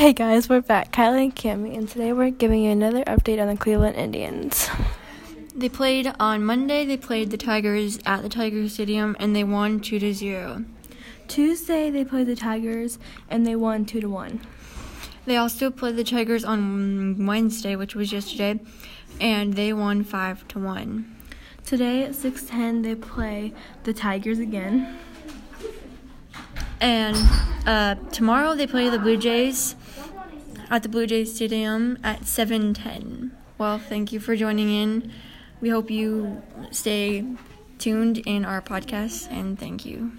Hey guys, we're back, Kylie and Cami, and today we're giving you another update on the Cleveland Indians. They played on Monday. They played the Tigers at the Tiger Stadium, and they won two to zero. Tuesday they played the Tigers and they won two to one. They also played the Tigers on Wednesday, which was yesterday, and they won five to one. Today at six ten they play the Tigers again. And uh, tomorrow they play the Blue Jays at the Blue Jays Stadium at 7:10. Well, thank you for joining in. We hope you stay tuned in our podcast and thank you.